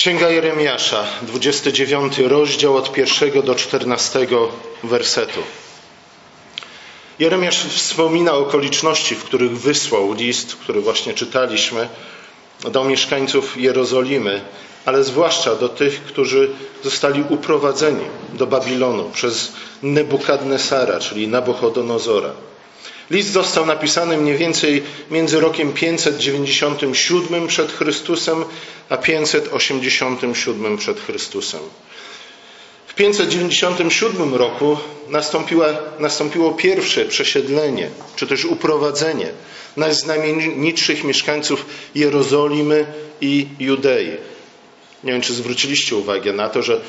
Księga Jeremiasza, 29 rozdział od pierwszego do 14 wersetu. Jeremiasz wspomina okoliczności, w których wysłał list, który właśnie czytaliśmy, do mieszkańców Jerozolimy, ale zwłaszcza do tych, którzy zostali uprowadzeni do Babilonu przez Nebukadnesara, czyli Nabuchodonozora. List został napisany mniej więcej między rokiem 597 przed Chrystusem a 587 przed Chrystusem. W 597 roku nastąpiło pierwsze przesiedlenie, czy też uprowadzenie najznamienitszych mieszkańców Jerozolimy i Judei. Nie wiem, czy zwróciliście uwagę na to, że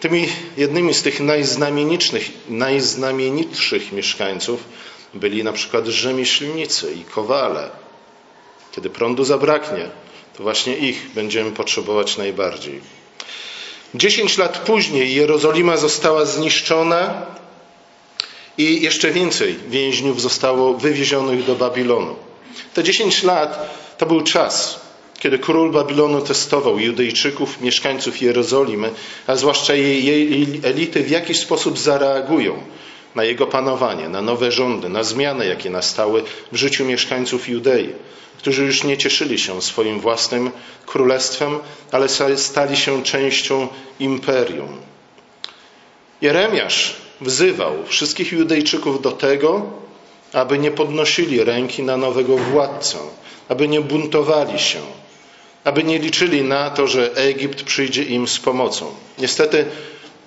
tymi jednymi z tych najznamienitszych, najznamienitszych mieszkańców byli na przykład rzemieślnicy i kowale. Kiedy prądu zabraknie, to właśnie ich będziemy potrzebować najbardziej. Dziesięć lat później Jerozolima została zniszczona i jeszcze więcej więźniów zostało wywiezionych do Babilonu. Te dziesięć lat to był czas, kiedy król Babilonu testował Judejczyków, mieszkańców Jerozolimy, a zwłaszcza jej, jej elity, w jaki sposób zareagują na jego panowanie, na nowe rządy, na zmiany, jakie nastały w życiu mieszkańców Judei, którzy już nie cieszyli się swoim własnym królestwem, ale stali się częścią imperium. Jeremiasz wzywał wszystkich Judejczyków do tego, aby nie podnosili ręki na nowego władcę, aby nie buntowali się, aby nie liczyli na to, że Egipt przyjdzie im z pomocą. Niestety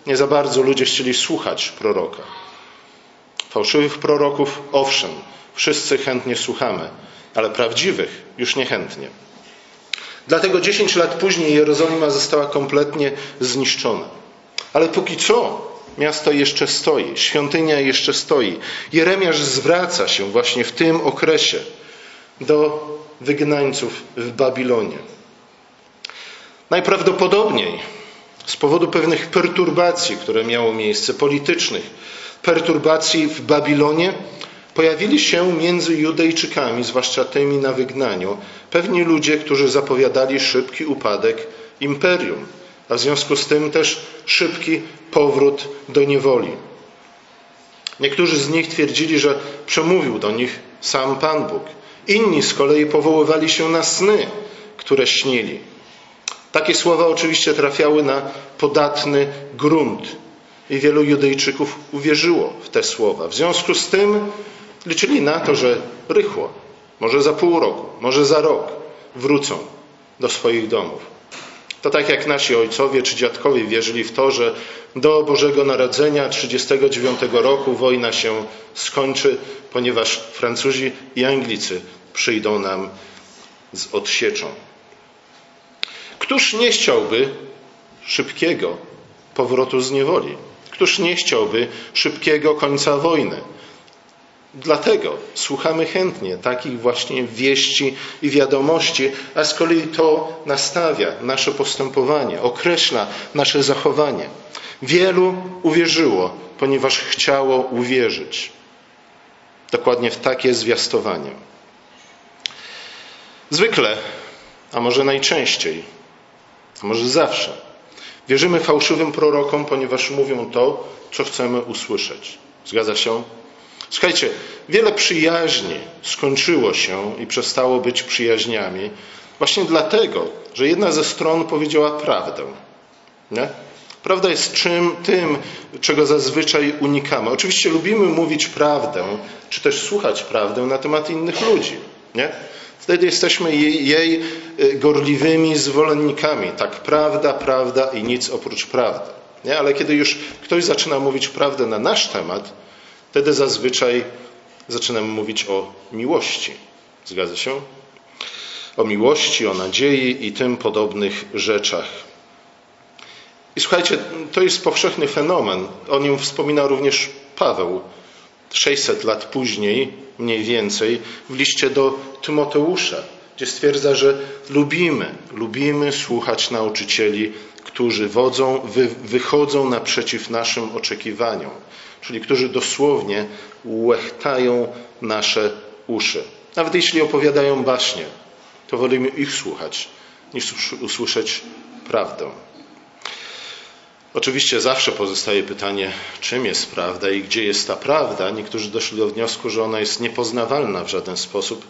nie za bardzo ludzie chcieli słuchać proroka. Fałszywych proroków, owszem, wszyscy chętnie słuchamy, ale prawdziwych już niechętnie. Dlatego 10 lat później Jerozolima została kompletnie zniszczona. Ale póki co miasto jeszcze stoi, świątynia jeszcze stoi. Jeremiasz zwraca się właśnie w tym okresie do wygnańców w Babilonie. Najprawdopodobniej z powodu pewnych perturbacji, które miało miejsce politycznych, perturbacji w Babilonie, pojawili się między Judejczykami, zwłaszcza tymi na wygnaniu, pewni ludzie, którzy zapowiadali szybki upadek imperium, a w związku z tym też szybki powrót do niewoli. Niektórzy z nich twierdzili, że przemówił do nich sam Pan Bóg. Inni z kolei powoływali się na sny, które śnili. Takie słowa oczywiście trafiały na podatny grunt i wielu Judejczyków uwierzyło w te słowa. W związku z tym liczyli na to, że rychło, może za pół roku, może za rok wrócą do swoich domów. To tak jak nasi ojcowie czy dziadkowie wierzyli w to, że do Bożego Narodzenia 1939 roku wojna się skończy, ponieważ Francuzi i Anglicy przyjdą nam z odsieczą. Któż nie chciałby szybkiego powrotu z niewoli? Któż nie chciałby szybkiego końca wojny? Dlatego słuchamy chętnie takich właśnie wieści i wiadomości, a z kolei to nastawia nasze postępowanie, określa nasze zachowanie. Wielu uwierzyło, ponieważ chciało uwierzyć. Dokładnie w takie zwiastowanie. Zwykle, a może najczęściej, a może zawsze, wierzymy fałszywym prorokom, ponieważ mówią to, co chcemy usłyszeć. Zgadza się? Słuchajcie, wiele przyjaźni skończyło się i przestało być przyjaźniami właśnie dlatego, że jedna ze stron powiedziała prawdę. Nie? Prawda jest czym, tym, czego zazwyczaj unikamy. Oczywiście lubimy mówić prawdę, czy też słuchać prawdę na temat innych ludzi. Nie? Wtedy jesteśmy jej, jej gorliwymi zwolennikami. Tak, prawda, prawda i nic oprócz prawdy. Nie? Ale kiedy już ktoś zaczyna mówić prawdę na nasz temat, wtedy zazwyczaj zaczynamy mówić o miłości. Zgadza się? O miłości, o nadziei i tym podobnych rzeczach. I słuchajcie, to jest powszechny fenomen. O nim wspomina również Paweł 600 lat później, mniej więcej, w liście do Tymoteusza, gdzie stwierdza, że lubimy, lubimy słuchać nauczycieli, którzy wodzą, wy, wychodzą naprzeciw naszym oczekiwaniom, czyli którzy dosłownie łechtają nasze uszy. Nawet jeśli opowiadają baśnie, to wolimy ich słuchać, niż usłyszeć prawdą. Oczywiście zawsze pozostaje pytanie, czym jest prawda i gdzie jest ta prawda. Niektórzy doszli do wniosku, że ona jest niepoznawalna w żaden sposób,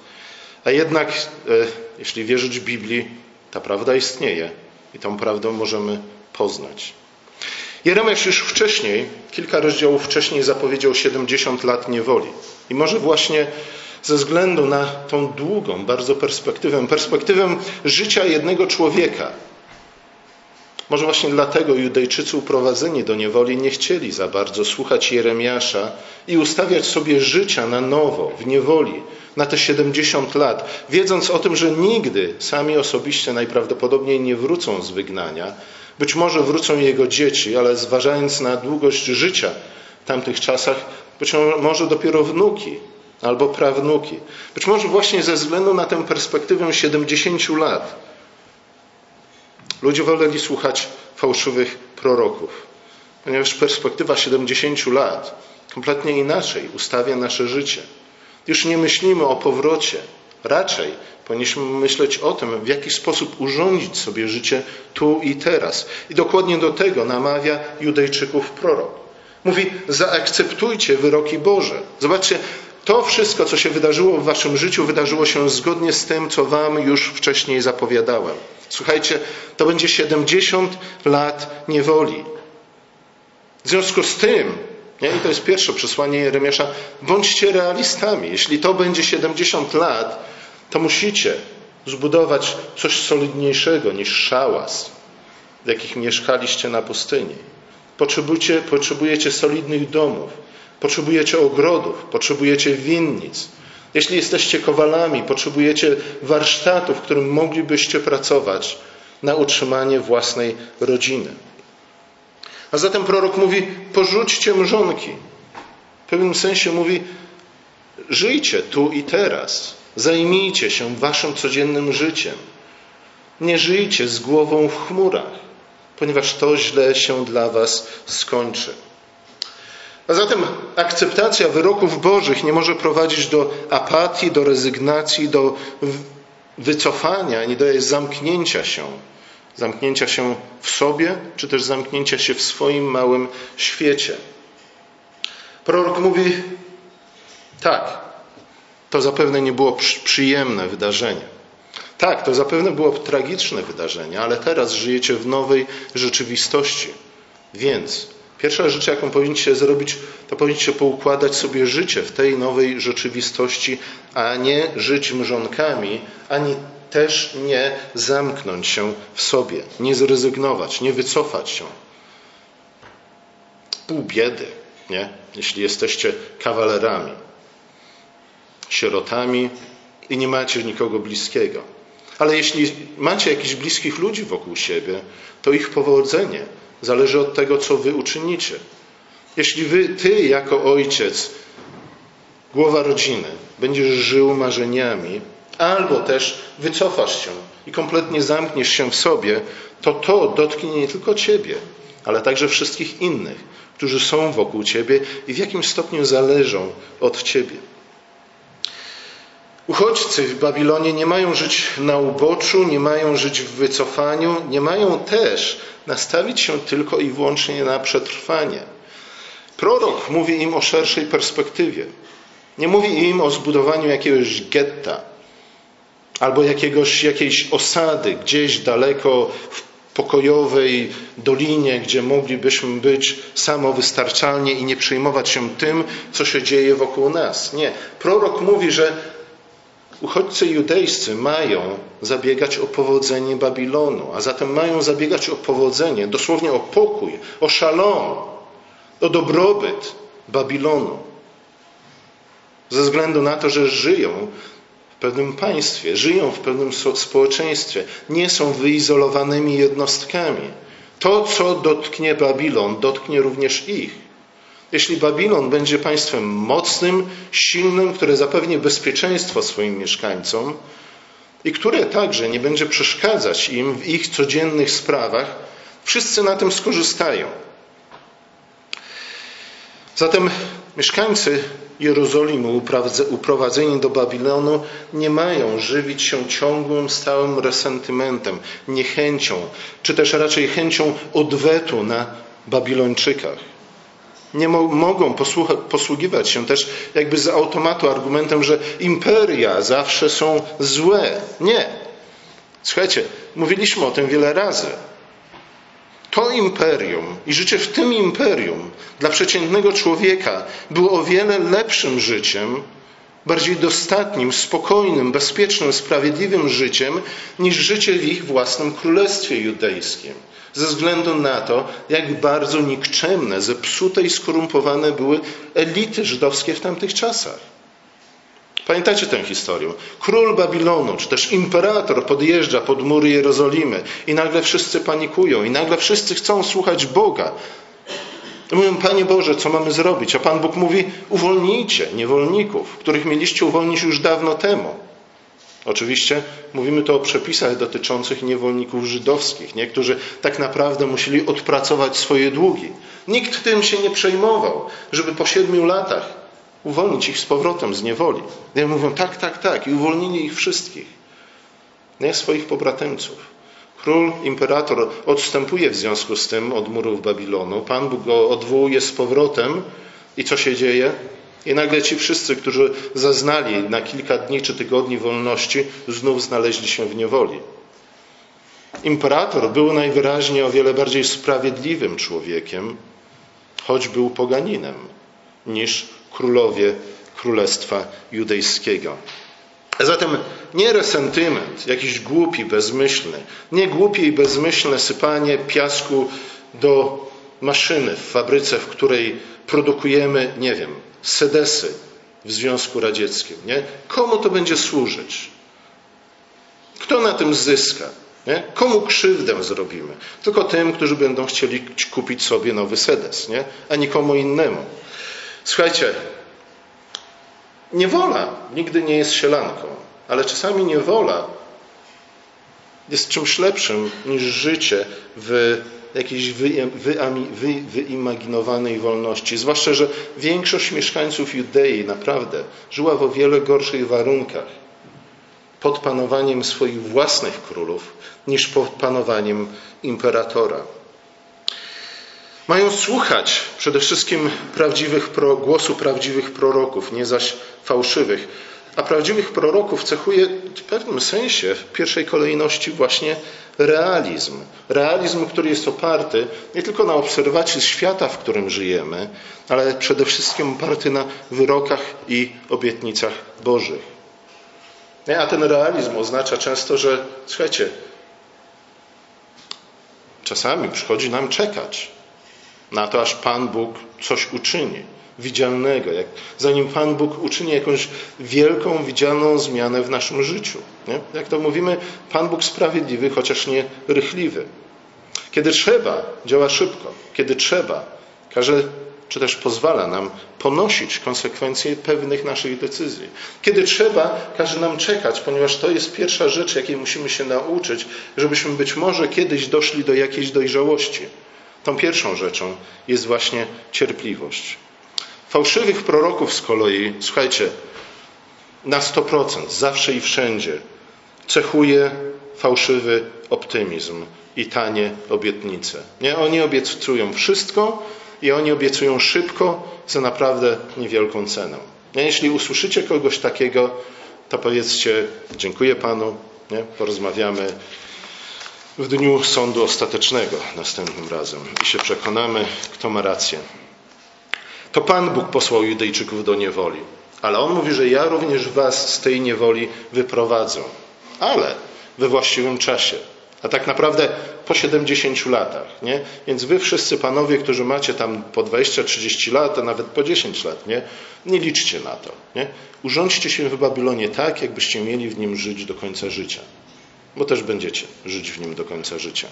a jednak, e, jeśli wierzyć Biblii, ta prawda istnieje i tą prawdę możemy poznać. Jeremiasz już wcześniej, kilka rozdziałów wcześniej zapowiedział 70 lat niewoli. I może właśnie ze względu na tą długą bardzo perspektywę, perspektywę życia jednego człowieka, może właśnie dlatego Judejczycy uprowadzeni do niewoli nie chcieli za bardzo słuchać Jeremiasza i ustawiać sobie życia na nowo w niewoli na te 70 lat, wiedząc o tym, że nigdy sami osobiście najprawdopodobniej nie wrócą z wygnania. Być może wrócą jego dzieci, ale zważając na długość życia w tamtych czasach, być może dopiero wnuki albo prawnuki. Być może właśnie ze względu na tę perspektywę 70 lat Ludzie woleli słuchać fałszywych proroków, ponieważ perspektywa 70 lat kompletnie inaczej ustawia nasze życie. Już nie myślimy o powrocie, raczej powinniśmy myśleć o tym, w jaki sposób urządzić sobie życie tu i teraz. I dokładnie do tego namawia Judejczyków prorok. Mówi: zaakceptujcie wyroki Boże. Zobaczcie, to wszystko, co się wydarzyło w waszym życiu, wydarzyło się zgodnie z tym, co wam już wcześniej zapowiadałem. Słuchajcie, to będzie 70 lat niewoli. W związku z tym, nie? i to jest pierwsze przesłanie Jeremiasza, bądźcie realistami. Jeśli to będzie 70 lat, to musicie zbudować coś solidniejszego niż szałas, w jakich mieszkaliście na pustyni. Potrzebujecie, potrzebujecie solidnych domów, potrzebujecie ogrodów, potrzebujecie winnic, jeśli jesteście kowalami, potrzebujecie warsztatu, w którym moglibyście pracować na utrzymanie własnej rodziny. A zatem prorok mówi: porzućcie mrzonki. W pewnym sensie mówi: żyjcie tu i teraz. Zajmijcie się waszym codziennym życiem. Nie żyjcie z głową w chmurach, ponieważ to źle się dla was skończy. A zatem akceptacja wyroków Bożych nie może prowadzić do apatii, do rezygnacji, do wycofania, ani do zamknięcia się. Zamknięcia się w sobie, czy też zamknięcia się w swoim małym świecie. Prorok mówi: tak, to zapewne nie było przyjemne wydarzenie. Tak, to zapewne było tragiczne wydarzenie, ale teraz żyjecie w nowej rzeczywistości. Więc Pierwsza rzecz, jaką powinniście zrobić, to powinniście poukładać sobie życie w tej nowej rzeczywistości, a nie żyć mrzonkami, ani też nie zamknąć się w sobie, nie zrezygnować, nie wycofać się. Pół biedy, nie? jeśli jesteście kawalerami, sierotami i nie macie nikogo bliskiego. Ale jeśli macie jakichś bliskich ludzi wokół siebie, to ich powodzenie Zależy od tego, co wy uczynicie. Jeśli wy, ty jako ojciec, głowa rodziny, będziesz żył marzeniami, albo też wycofasz się i kompletnie zamkniesz się w sobie, to to dotknie nie tylko ciebie, ale także wszystkich innych, którzy są wokół ciebie i w jakim stopniu zależą od ciebie. Uchodźcy w Babilonie nie mają żyć na uboczu, nie mają żyć w wycofaniu, nie mają też nastawić się tylko i wyłącznie na przetrwanie. Prorok mówi im o szerszej perspektywie. Nie mówi im o zbudowaniu jakiegoś getta albo jakiegoś, jakiejś osady gdzieś daleko w pokojowej dolinie, gdzie moglibyśmy być samowystarczalni i nie przejmować się tym, co się dzieje wokół nas. Nie. Prorok mówi, że Uchodźcy judejscy mają zabiegać o powodzenie Babilonu, a zatem mają zabiegać o powodzenie, dosłownie o pokój, o szalom, o dobrobyt Babilonu. Ze względu na to, że żyją w pewnym państwie, żyją w pewnym społeczeństwie, nie są wyizolowanymi jednostkami. To, co dotknie Babilon, dotknie również ich. Jeśli Babilon będzie państwem mocnym, silnym, które zapewni bezpieczeństwo swoim mieszkańcom i które także nie będzie przeszkadzać im w ich codziennych sprawach, wszyscy na tym skorzystają. Zatem mieszkańcy Jerozolimy uprowadzeni do Babilonu nie mają żywić się ciągłym, stałym resentymentem, niechęcią, czy też raczej chęcią odwetu na Babilończykach. Nie mo mogą posługiwać się też jakby z automatu argumentem, że imperia zawsze są złe. Nie. Słuchajcie, mówiliśmy o tym wiele razy. To imperium i życie w tym imperium dla przeciętnego człowieka było o wiele lepszym życiem, bardziej dostatnim, spokojnym, bezpiecznym, sprawiedliwym życiem niż życie w ich własnym królestwie judejskim. Ze względu na to, jak bardzo nikczemne, zepsute i skorumpowane były elity żydowskie w tamtych czasach. Pamiętacie tę historię? Król Babilonu, czy też imperator podjeżdża pod mury Jerozolimy i nagle wszyscy panikują i nagle wszyscy chcą słuchać Boga. Mówią, Panie Boże, co mamy zrobić? A Pan Bóg mówi, uwolnijcie niewolników, których mieliście uwolnić już dawno temu. Oczywiście mówimy tu o przepisach dotyczących niewolników żydowskich, niektórzy tak naprawdę musieli odpracować swoje długi. Nikt tym się nie przejmował, żeby po siedmiu latach uwolnić ich z powrotem z niewoli. I mówią, tak, tak, tak. I uwolnili ich wszystkich. Nie swoich pobratymców. Król, imperator odstępuje w związku z tym od murów Babilonu. Pan Bóg go odwołuje z powrotem. I co się dzieje? I nagle ci wszyscy, którzy zaznali na kilka dni czy tygodni wolności, znów znaleźli się w niewoli. Imperator był najwyraźniej o wiele bardziej sprawiedliwym człowiekiem, choć był poganinem, niż królowie Królestwa Judejskiego. A zatem nie resentyment, jakiś głupi, bezmyślny, nie głupie i bezmyślne sypanie piasku do maszyny w fabryce, w której produkujemy, nie wiem, sedesy w Związku Radzieckim. Nie? Komu to będzie służyć? Kto na tym zyska? Nie? Komu krzywdę zrobimy? Tylko tym, którzy będą chcieli kupić sobie nowy sedes, nie? a nikomu innemu. Słuchajcie, niewola nigdy nie jest sielanką, ale czasami niewola jest czymś lepszym niż życie w jakiejś wy, wy, wy, wyimaginowanej wolności. Zwłaszcza, że większość mieszkańców Judei naprawdę żyła w o wiele gorszych warunkach pod panowaniem swoich własnych królów niż pod panowaniem imperatora. Mają słuchać przede wszystkim prawdziwych, głosu prawdziwych proroków, nie zaś fałszywych. A prawdziwych proroków cechuje w pewnym sensie, w pierwszej kolejności właśnie realizm. Realizm, który jest oparty nie tylko na obserwacji świata, w którym żyjemy, ale przede wszystkim oparty na wyrokach i obietnicach Bożych. A ten realizm oznacza często, że słuchajcie, czasami przychodzi nam czekać na to, aż Pan Bóg coś uczyni widzialnego, jak, zanim Pan Bóg uczyni jakąś wielką, widzialną zmianę w naszym życiu. Nie? Jak to mówimy, Pan Bóg sprawiedliwy, chociaż nie rychliwy. Kiedy trzeba, działa szybko. Kiedy trzeba, każe czy też pozwala nam ponosić konsekwencje pewnych naszych decyzji. Kiedy trzeba, każe nam czekać, ponieważ to jest pierwsza rzecz, jakiej musimy się nauczyć, żebyśmy być może kiedyś doszli do jakiejś dojrzałości. Tą pierwszą rzeczą jest właśnie cierpliwość. Fałszywych proroków z kolei, słuchajcie, na 100%, zawsze i wszędzie cechuje fałszywy optymizm i tanie obietnice. Nie? Oni obiecują wszystko i oni obiecują szybko za naprawdę niewielką cenę. Nie? Jeśli usłyszycie kogoś takiego, to powiedzcie dziękuję Panu, nie? porozmawiamy w dniu sądu ostatecznego następnym razem i się przekonamy, kto ma rację. To Pan Bóg posłał Judejczyków do niewoli. Ale On mówi, że ja również was z tej niewoli wyprowadzę. Ale we właściwym czasie. A tak naprawdę po 70 latach. Nie? Więc wy wszyscy panowie, którzy macie tam po 20-30 lat, a nawet po 10 lat, nie, nie liczcie na to. Nie? Urządźcie się w Babilonie tak, jakbyście mieli w nim żyć do końca życia. Bo też będziecie żyć w nim do końca życia.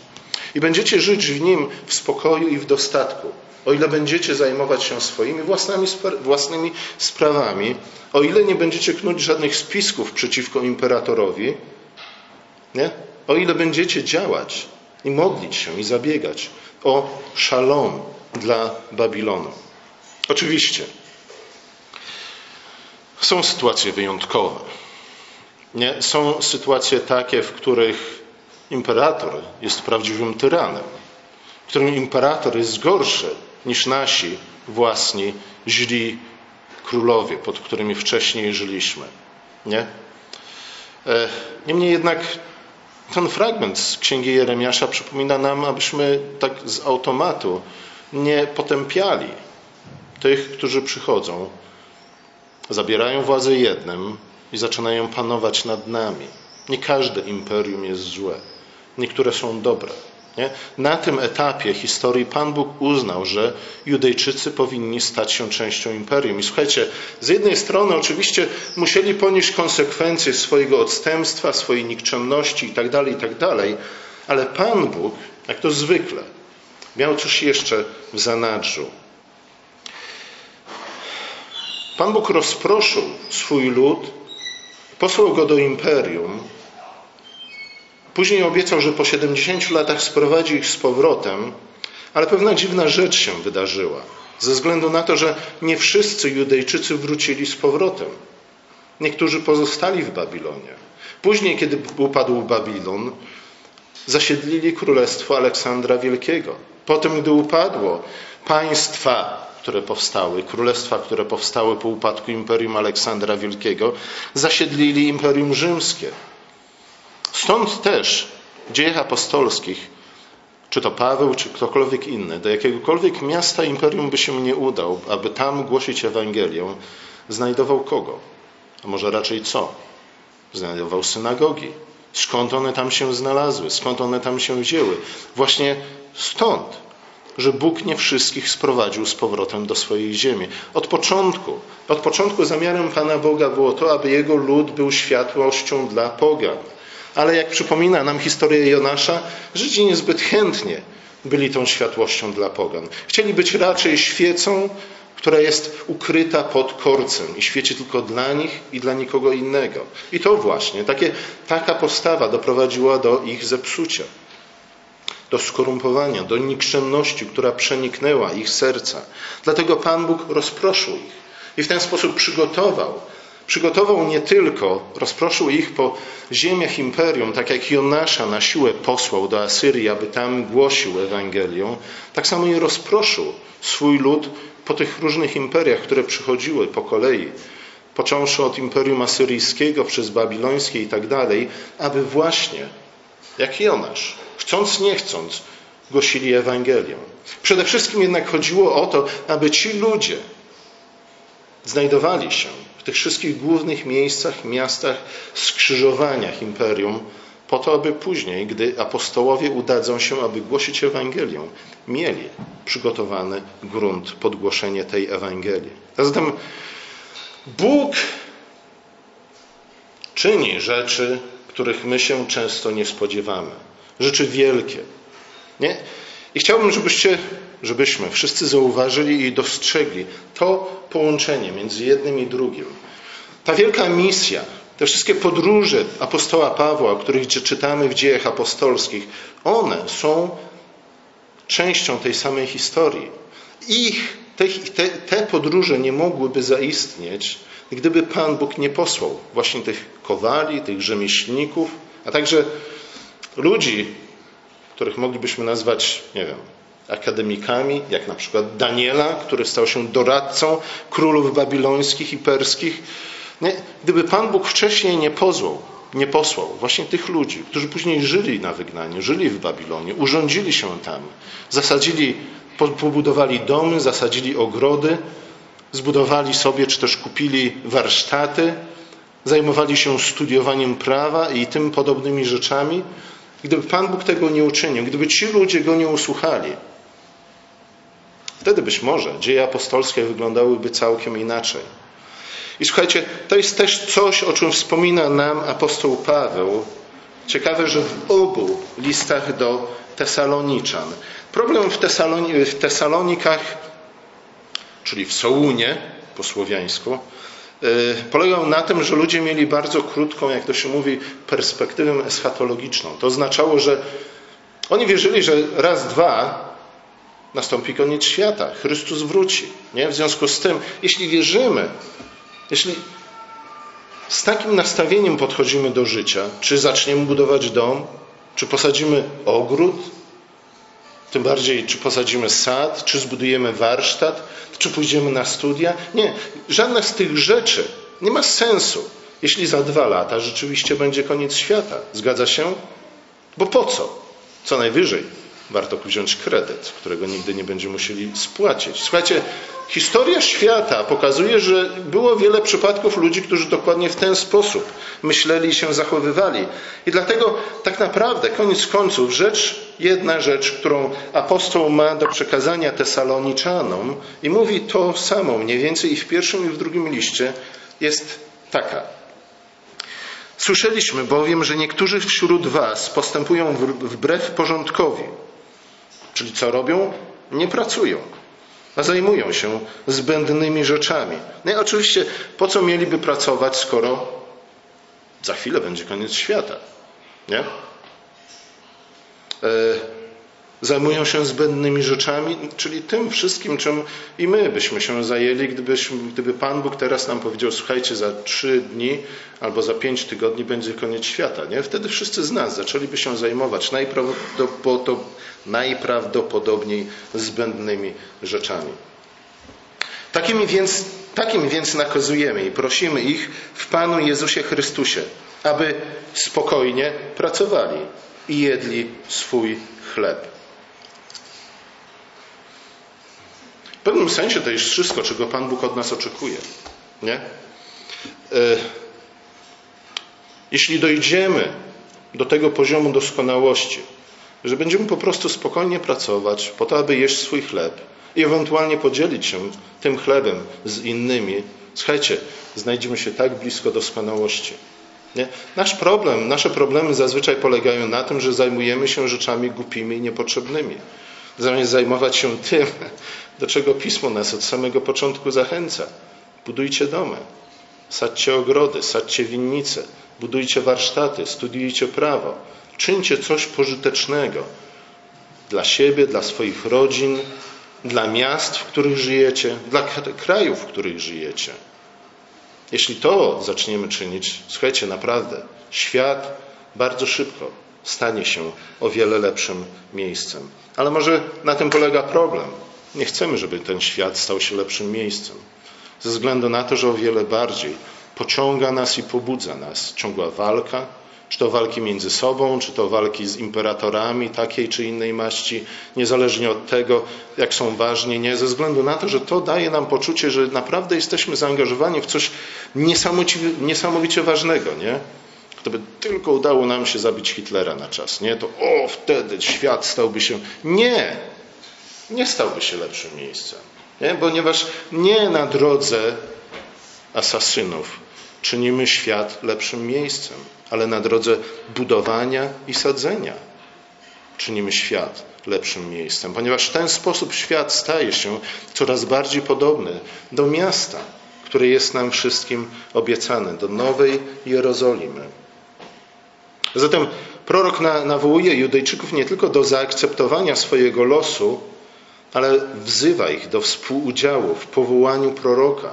I będziecie żyć w nim w spokoju i w dostatku o ile będziecie zajmować się swoimi własnymi, własnymi sprawami, o ile nie będziecie knuć żadnych spisków przeciwko imperatorowi, nie? o ile będziecie działać i modlić się i zabiegać o szalom dla Babilonu. Oczywiście, Są sytuacje wyjątkowe. Nie? Są sytuacje takie, w których imperator jest prawdziwym tyranem, w którym imperator jest gorszy niż nasi własni źli królowie, pod którymi wcześniej żyliśmy. Nie? E, niemniej jednak ten fragment z Księgi Jeremiasza przypomina nam, abyśmy tak z automatu nie potępiali tych, którzy przychodzą, zabierają władzę jednym i zaczynają panować nad nami. Nie każde imperium jest złe. Niektóre są dobre. Nie? Na tym etapie historii Pan Bóg uznał, że Judejczycy powinni stać się częścią imperium. I słuchajcie, z jednej strony oczywiście musieli ponieść konsekwencje swojego odstępstwa, swojej nikczemności itd., tak itd., tak ale Pan Bóg, jak to zwykle, miał coś jeszcze w zanadrzu. Pan Bóg rozproszył swój lud, posłał go do imperium, Później obiecał, że po 70 latach sprowadzi ich z powrotem, ale pewna dziwna rzecz się wydarzyła. Ze względu na to, że nie wszyscy Judejczycy wrócili z powrotem. Niektórzy pozostali w Babilonie. Później, kiedy upadł Babilon, zasiedlili królestwo Aleksandra Wielkiego. Potem, gdy upadło, państwa, które powstały, królestwa, które powstały po upadku Imperium Aleksandra Wielkiego, zasiedlili Imperium Rzymskie. Stąd też w dziejach apostolskich, czy to Paweł, czy ktokolwiek inny, do jakiegokolwiek miasta imperium by się nie udał, aby tam głosić Ewangelię, znajdował kogo? A może raczej co? Znajdował synagogi. Skąd one tam się znalazły? Skąd one tam się wzięły? Właśnie stąd, że Bóg nie wszystkich sprowadził z powrotem do swojej ziemi. Od początku, od początku zamiarem Pana Boga było to, aby Jego lud był światłością dla pogan. Ale jak przypomina nam historia Jonasza, Żydzi niezbyt chętnie byli tą światłością dla pogan. Chcieli być raczej świecą, która jest ukryta pod korcem i świeci tylko dla nich i dla nikogo innego. I to właśnie, takie, taka postawa doprowadziła do ich zepsucia, do skorumpowania, do nikczemności, która przeniknęła ich serca. Dlatego Pan Bóg rozproszył ich i w ten sposób przygotował Przygotował nie tylko, rozproszył ich po ziemiach imperium, tak jak Jonasza na siłę posłał do Asyrii, aby tam głosił Ewangelię, tak samo i rozproszył swój lud po tych różnych imperiach, które przychodziły po kolei, począwszy od imperium asyryjskiego przez babilońskie i tak dalej, aby właśnie, jak Jonasz, chcąc nie chcąc, głosili Ewangelię. Przede wszystkim jednak chodziło o to, aby ci ludzie znajdowali się w tych wszystkich głównych miejscach, miastach, skrzyżowaniach imperium, po to, aby później, gdy apostołowie udadzą się, aby głosić Ewangelię, mieli przygotowany grunt pod głoszenie tej Ewangelii. A zatem Bóg czyni rzeczy, których my się często nie spodziewamy. Rzeczy wielkie. Nie? I chciałbym, żebyście, żebyśmy wszyscy zauważyli i dostrzegli to połączenie między jednym i drugim. Ta wielka misja, te wszystkie podróże apostoła Pawła, o których czytamy w dziejach apostolskich, one są częścią tej samej historii. Ich, te, te, te podróże nie mogłyby zaistnieć, gdyby Pan Bóg nie posłał właśnie tych kowali, tych rzemieślników, a także ludzi, których moglibyśmy nazwać, nie wiem, akademikami, jak na przykład Daniela, który stał się doradcą królów babilońskich i perskich. Nie? Gdyby Pan Bóg wcześniej nie pozwał, nie posłał właśnie tych ludzi, którzy później żyli na wygnaniu, żyli w Babilonie, urządzili się tam, zasadzili, pobudowali domy, zasadzili ogrody, zbudowali sobie czy też kupili warsztaty, zajmowali się studiowaniem prawa i tym podobnymi rzeczami, Gdyby Pan Bóg tego nie uczynił, gdyby ci ludzie go nie usłuchali, wtedy być może dzieje apostolskie wyglądałyby całkiem inaczej. I słuchajcie, to jest też coś, o czym wspomina nam apostoł Paweł. Ciekawe, że w obu listach do Tesaloniczan. Problem w, Tesaloni w Tesalonikach, czyli w Sołunie po słowiańsku, Y, polegał na tym, że ludzie mieli bardzo krótką, jak to się mówi, perspektywę eschatologiczną. To oznaczało, że oni wierzyli, że raz, dwa nastąpi koniec świata, Chrystus wróci. Nie? W związku z tym, jeśli wierzymy, jeśli z takim nastawieniem podchodzimy do życia, czy zaczniemy budować dom, czy posadzimy ogród, tym bardziej, czy posadzimy sad, czy zbudujemy warsztat, czy pójdziemy na studia. Nie, żadna z tych rzeczy nie ma sensu, jeśli za dwa lata rzeczywiście będzie koniec świata. Zgadza się? Bo po co? Co najwyżej warto wziąć kredyt, którego nigdy nie będziemy musieli spłacić. Słuchajcie, historia świata pokazuje, że było wiele przypadków ludzi, którzy dokładnie w ten sposób myśleli i się zachowywali. I dlatego tak naprawdę, koniec końców, rzecz, jedna rzecz, którą apostoł ma do przekazania Tesaloniczanom i mówi to samo mniej więcej i w pierwszym i w drugim liście, jest taka. Słyszeliśmy bowiem, że niektórzy wśród Was postępują wbrew porządkowi. Czyli co robią? Nie pracują, a zajmują się zbędnymi rzeczami. No i oczywiście, po co mieliby pracować, skoro za chwilę będzie koniec świata? Nie? E, zajmują się zbędnymi rzeczami, czyli tym wszystkim, czym i my byśmy się zajęli, gdybyśmy, gdyby Pan Bóg teraz nam powiedział, słuchajcie, za trzy dni albo za pięć tygodni będzie koniec świata. Nie? Wtedy wszyscy z nas zaczęliby się zajmować najprawdopodobniej zbędnymi rzeczami. Takimi więc, takim więc nakazujemy i prosimy ich w Panu Jezusie Chrystusie, aby spokojnie pracowali i jedli swój chleb. W pewnym sensie to jest wszystko, czego Pan Bóg od nas oczekuje. Nie? E, jeśli dojdziemy do tego poziomu doskonałości, że będziemy po prostu spokojnie pracować po to, aby jeść swój chleb i ewentualnie podzielić się tym chlebem z innymi, słuchajcie, znajdziemy się tak blisko doskonałości. Nie? Nasz problem, nasze problemy zazwyczaj polegają na tym, że zajmujemy się rzeczami głupimi i niepotrzebnymi. Zamiast zajmować się tym, do czego Pismo nas od samego początku zachęca. Budujcie domy, sadźcie ogrody, sadźcie winnice, budujcie warsztaty, studiujcie prawo, czyńcie coś pożytecznego dla siebie, dla swoich rodzin, dla miast, w których żyjecie, dla krajów, w których żyjecie. Jeśli to zaczniemy czynić, słuchajcie, naprawdę, świat bardzo szybko stanie się o wiele lepszym miejscem. Ale może na tym polega problem. Nie chcemy, żeby ten świat stał się lepszym miejscem. Ze względu na to, że o wiele bardziej pociąga nas i pobudza nas ciągła walka, czy to walki między sobą, czy to walki z imperatorami takiej czy innej maści, niezależnie od tego, jak są ważni, nie, ze względu na to, że to daje nam poczucie, że naprawdę jesteśmy zaangażowani w coś niesamowicie, ważnego, nie? Gdyby tylko udało nam się zabić Hitlera na czas, nie? To o, wtedy świat stałby się. Nie! Nie stałby się lepszym miejscem. Nie? Ponieważ nie na drodze asasynów czynimy świat lepszym miejscem, ale na drodze budowania i sadzenia czynimy świat lepszym miejscem, ponieważ w ten sposób świat staje się coraz bardziej podobny do miasta, które jest nam wszystkim obiecane, do Nowej Jerozolimy. Zatem prorok nawołuje Judejczyków nie tylko do zaakceptowania swojego losu, ale wzywa ich do współudziału w powołaniu proroka,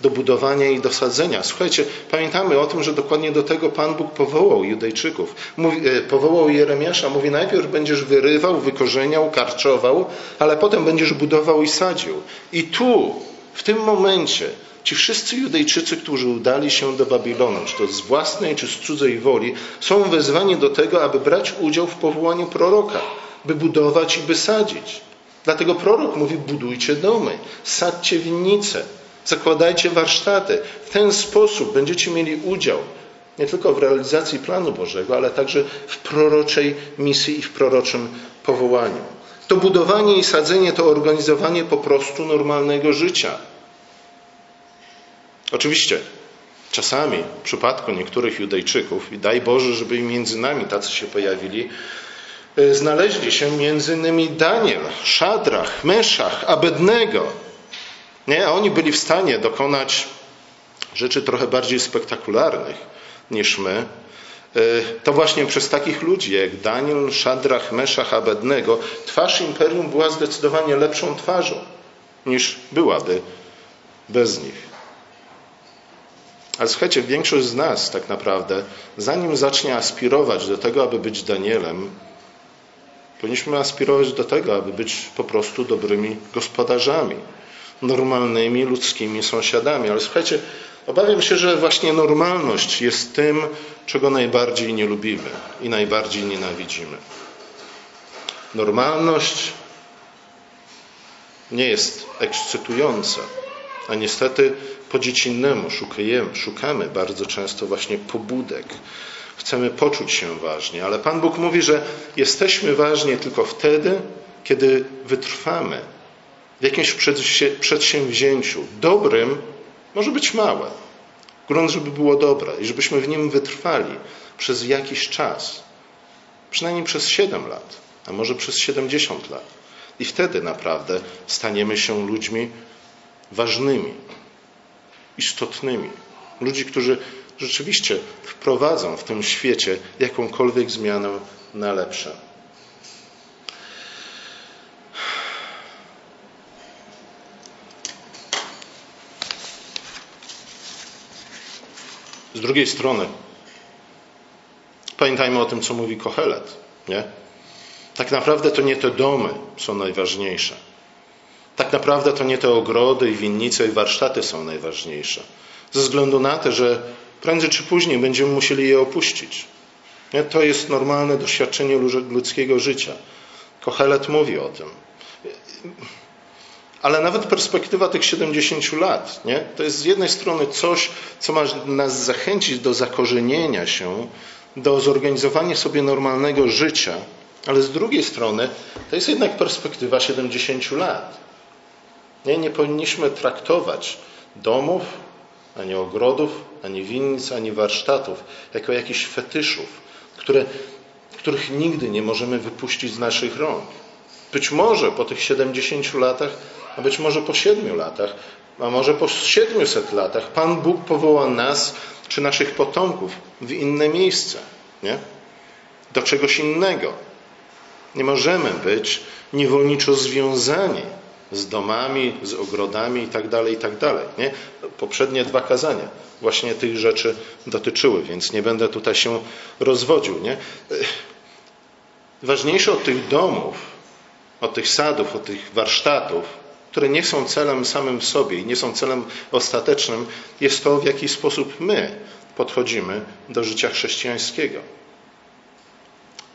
do budowania i dosadzenia. Słuchajcie, pamiętamy o tym, że dokładnie do tego Pan Bóg powołał Judejczyków. Mówi, e, powołał Jeremiasza, mówi najpierw będziesz wyrywał, wykorzeniał, karczował, ale potem będziesz budował i sadził. I tu, w tym momencie, Ci wszyscy Judejczycy, którzy udali się do Babilonu, czy to z własnej, czy z cudzej woli, są wezwani do tego, aby brać udział w powołaniu proroka, by budować i by sadzić. Dlatego prorok mówi: budujcie domy, sadźcie winnice, zakładajcie warsztaty. W ten sposób będziecie mieli udział nie tylko w realizacji planu Bożego, ale także w proroczej misji i w proroczym powołaniu. To budowanie i sadzenie to organizowanie po prostu normalnego życia. Oczywiście, czasami w przypadku niektórych Judejczyków, i daj Boże, żeby między nami tacy się pojawili, e, znaleźli się między innymi Daniel, Szadrach, Meszach, Abednego. Nie? A oni byli w stanie dokonać rzeczy trochę bardziej spektakularnych niż my. E, to właśnie przez takich ludzi jak Daniel, Szadrach, Meszach, Abednego twarz imperium była zdecydowanie lepszą twarzą niż byłaby bez nich. Ale słuchajcie, większość z nas tak naprawdę, zanim zacznie aspirować do tego, aby być Danielem, powinniśmy aspirować do tego, aby być po prostu dobrymi gospodarzami, normalnymi ludzkimi sąsiadami. Ale słuchajcie, obawiam się, że właśnie normalność jest tym, czego najbardziej nie lubimy i najbardziej nienawidzimy. Normalność nie jest ekscytująca, a niestety po dziecinnemu szukajemy, szukamy bardzo często właśnie pobudek. Chcemy poczuć się ważnie, ale Pan Bóg mówi, że jesteśmy ważni tylko wtedy, kiedy wytrwamy w jakimś przedsięwzięciu dobrym, może być małe. Grunt, żeby było dobre i żebyśmy w nim wytrwali przez jakiś czas, przynajmniej przez 7 lat, a może przez 70 lat. I wtedy naprawdę staniemy się ludźmi ważnymi, istotnymi. Ludzi, którzy rzeczywiście wprowadzą w tym świecie jakąkolwiek zmianę na lepsze. Z drugiej strony, pamiętajmy o tym, co mówi Kohelet. Nie? Tak naprawdę to nie te domy są najważniejsze. Tak naprawdę to nie te ogrody i winnice i warsztaty są najważniejsze. Ze względu na to, że prędzej czy później będziemy musieli je opuścić. Nie? To jest normalne doświadczenie ludzkiego życia. Kohelet mówi o tym. Ale nawet perspektywa tych 70 lat, nie? to jest z jednej strony coś, co ma nas zachęcić do zakorzenienia się, do zorganizowania sobie normalnego życia, ale z drugiej strony to jest jednak perspektywa 70 lat. Nie, nie powinniśmy traktować domów, ani ogrodów, ani winnic, ani warsztatów jako jakichś fetyszów, które, których nigdy nie możemy wypuścić z naszych rąk. Być może po tych 70 latach, a być może po 7 latach, a może po 700 latach Pan Bóg powoła nas czy naszych potomków w inne miejsce, nie? do czegoś innego. Nie możemy być niewolniczo związani z domami, z ogrodami itd., tak itd. Tak nie? Poprzednie dwa kazania właśnie tych rzeczy dotyczyły, więc nie będę tutaj się rozwodził. Nie? Ważniejsze od tych domów, od tych sadów, od tych warsztatów, które nie są celem samym w sobie i nie są celem ostatecznym, jest to, w jaki sposób my podchodzimy do życia chrześcijańskiego.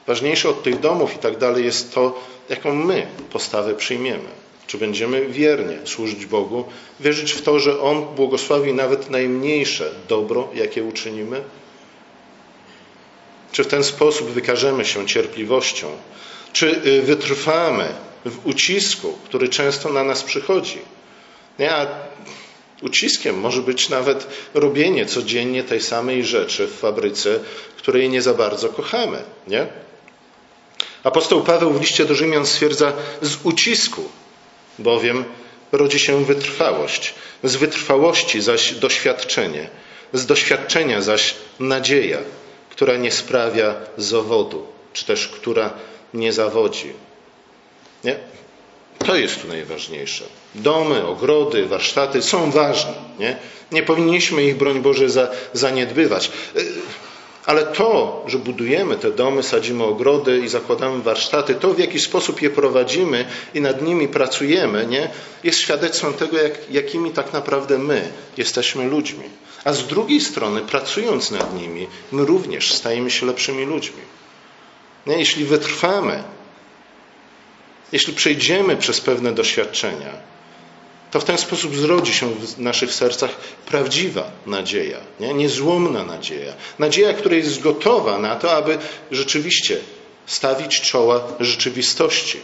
Ważniejsze od tych domów i tak dalej jest to, jaką my postawę przyjmiemy. Czy będziemy wiernie służyć Bogu, wierzyć w to, że On błogosławi nawet najmniejsze dobro, jakie uczynimy? Czy w ten sposób wykażemy się cierpliwością? Czy y, wytrwamy w ucisku, który często na nas przychodzi? Nie, a uciskiem może być nawet robienie codziennie tej samej rzeczy w fabryce, której nie za bardzo kochamy. Nie? Apostoł Paweł w liście do Rzymian stwierdza, z ucisku bowiem rodzi się wytrwałość, z wytrwałości zaś doświadczenie, z doświadczenia zaś nadzieja, która nie sprawia zawodu, czy też która nie zawodzi. Nie? To jest tu najważniejsze. Domy, ogrody, warsztaty są ważne. Nie, nie powinniśmy ich, broń Boże, za, zaniedbywać. Ale to, że budujemy te domy, sadzimy ogrody i zakładamy warsztaty, to w jaki sposób je prowadzimy i nad nimi pracujemy, nie, jest świadectwem tego, jak, jakimi tak naprawdę my jesteśmy ludźmi. A z drugiej strony, pracując nad nimi, my również stajemy się lepszymi ludźmi. Nie, jeśli wytrwamy, jeśli przejdziemy przez pewne doświadczenia, to w ten sposób zrodzi się w naszych sercach prawdziwa nadzieja, nie? niezłomna nadzieja. Nadzieja, która jest gotowa na to, aby rzeczywiście stawić czoła rzeczywistości.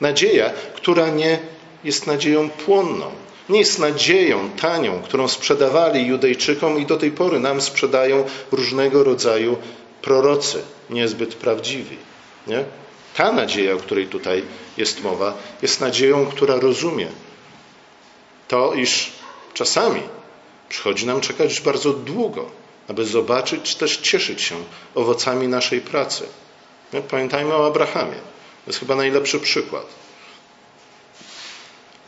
Nadzieja, która nie jest nadzieją płonną, nie jest nadzieją tanią, którą sprzedawali Judejczykom i do tej pory nam sprzedają różnego rodzaju prorocy, niezbyt prawdziwi. Nie? Ta nadzieja, o której tutaj jest mowa, jest nadzieją, która rozumie, to, iż czasami przychodzi nam czekać bardzo długo, aby zobaczyć, czy też cieszyć się owocami naszej pracy. Pamiętajmy o Abrahamie. To jest chyba najlepszy przykład.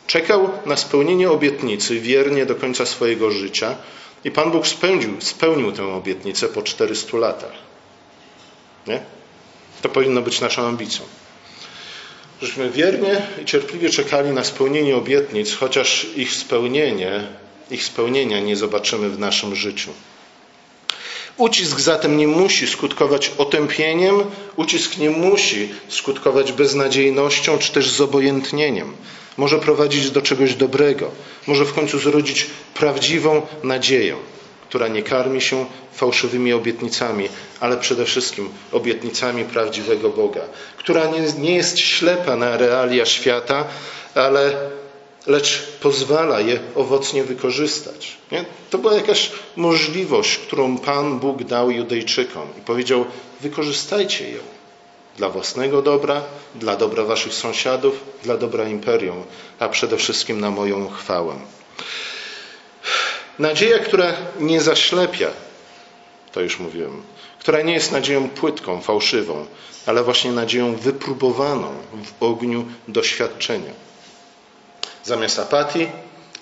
Czekał na spełnienie obietnicy wiernie do końca swojego życia I Pan Bóg spełnił, spełnił tę obietnicę po 400 latach. Nie? To powinno być naszą ambicją. Żeśmy wiernie i cierpliwie czekali na spełnienie obietnic, chociaż ich spełnienie, ich spełnienia nie zobaczymy w naszym życiu. Ucisk zatem nie musi skutkować otępieniem, ucisk nie musi skutkować beznadziejnością czy też zobojętnieniem. Może prowadzić do czegoś dobrego, może w końcu zrodzić prawdziwą nadzieję, która nie karmi się fałszywymi obietnicami, ale przede wszystkim obietnicami prawdziwego Boga, która nie, nie jest ślepa na realia świata, ale lecz pozwala je owocnie wykorzystać. Nie? To była jakaś możliwość, którą Pan Bóg dał Judejczykom i powiedział: wykorzystajcie ją dla własnego dobra, dla dobra waszych sąsiadów, dla dobra imperium, a przede wszystkim na moją chwałę. Nadzieja, która nie zaślepia, to już mówiłem, która nie jest nadzieją płytką, fałszywą, ale właśnie nadzieją wypróbowaną w ogniu doświadczenia zamiast apatii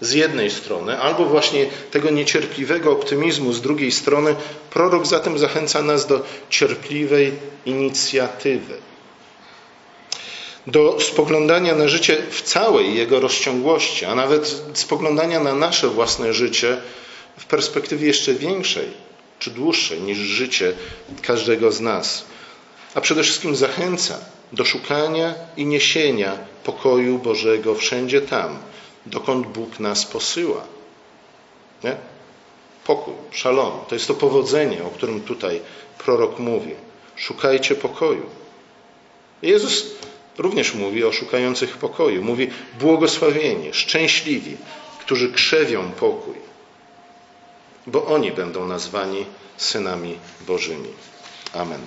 z jednej strony, albo właśnie tego niecierpliwego optymizmu z drugiej strony, prorok zatem zachęca nas do cierpliwej inicjatywy. Do spoglądania na życie w całej jego rozciągłości, a nawet spoglądania na nasze własne życie w perspektywie jeszcze większej czy dłuższej niż życie każdego z nas. A przede wszystkim zachęca do szukania i niesienia pokoju Bożego wszędzie tam, dokąd Bóg nas posyła. Nie? Pokój, szalom, to jest to powodzenie, o którym tutaj prorok mówi. Szukajcie pokoju. Jezus również mówi o szukających pokoju. Mówi błogosławieni, szczęśliwi, którzy krzewią pokój, bo oni będą nazwani synami Bożymi. Amen.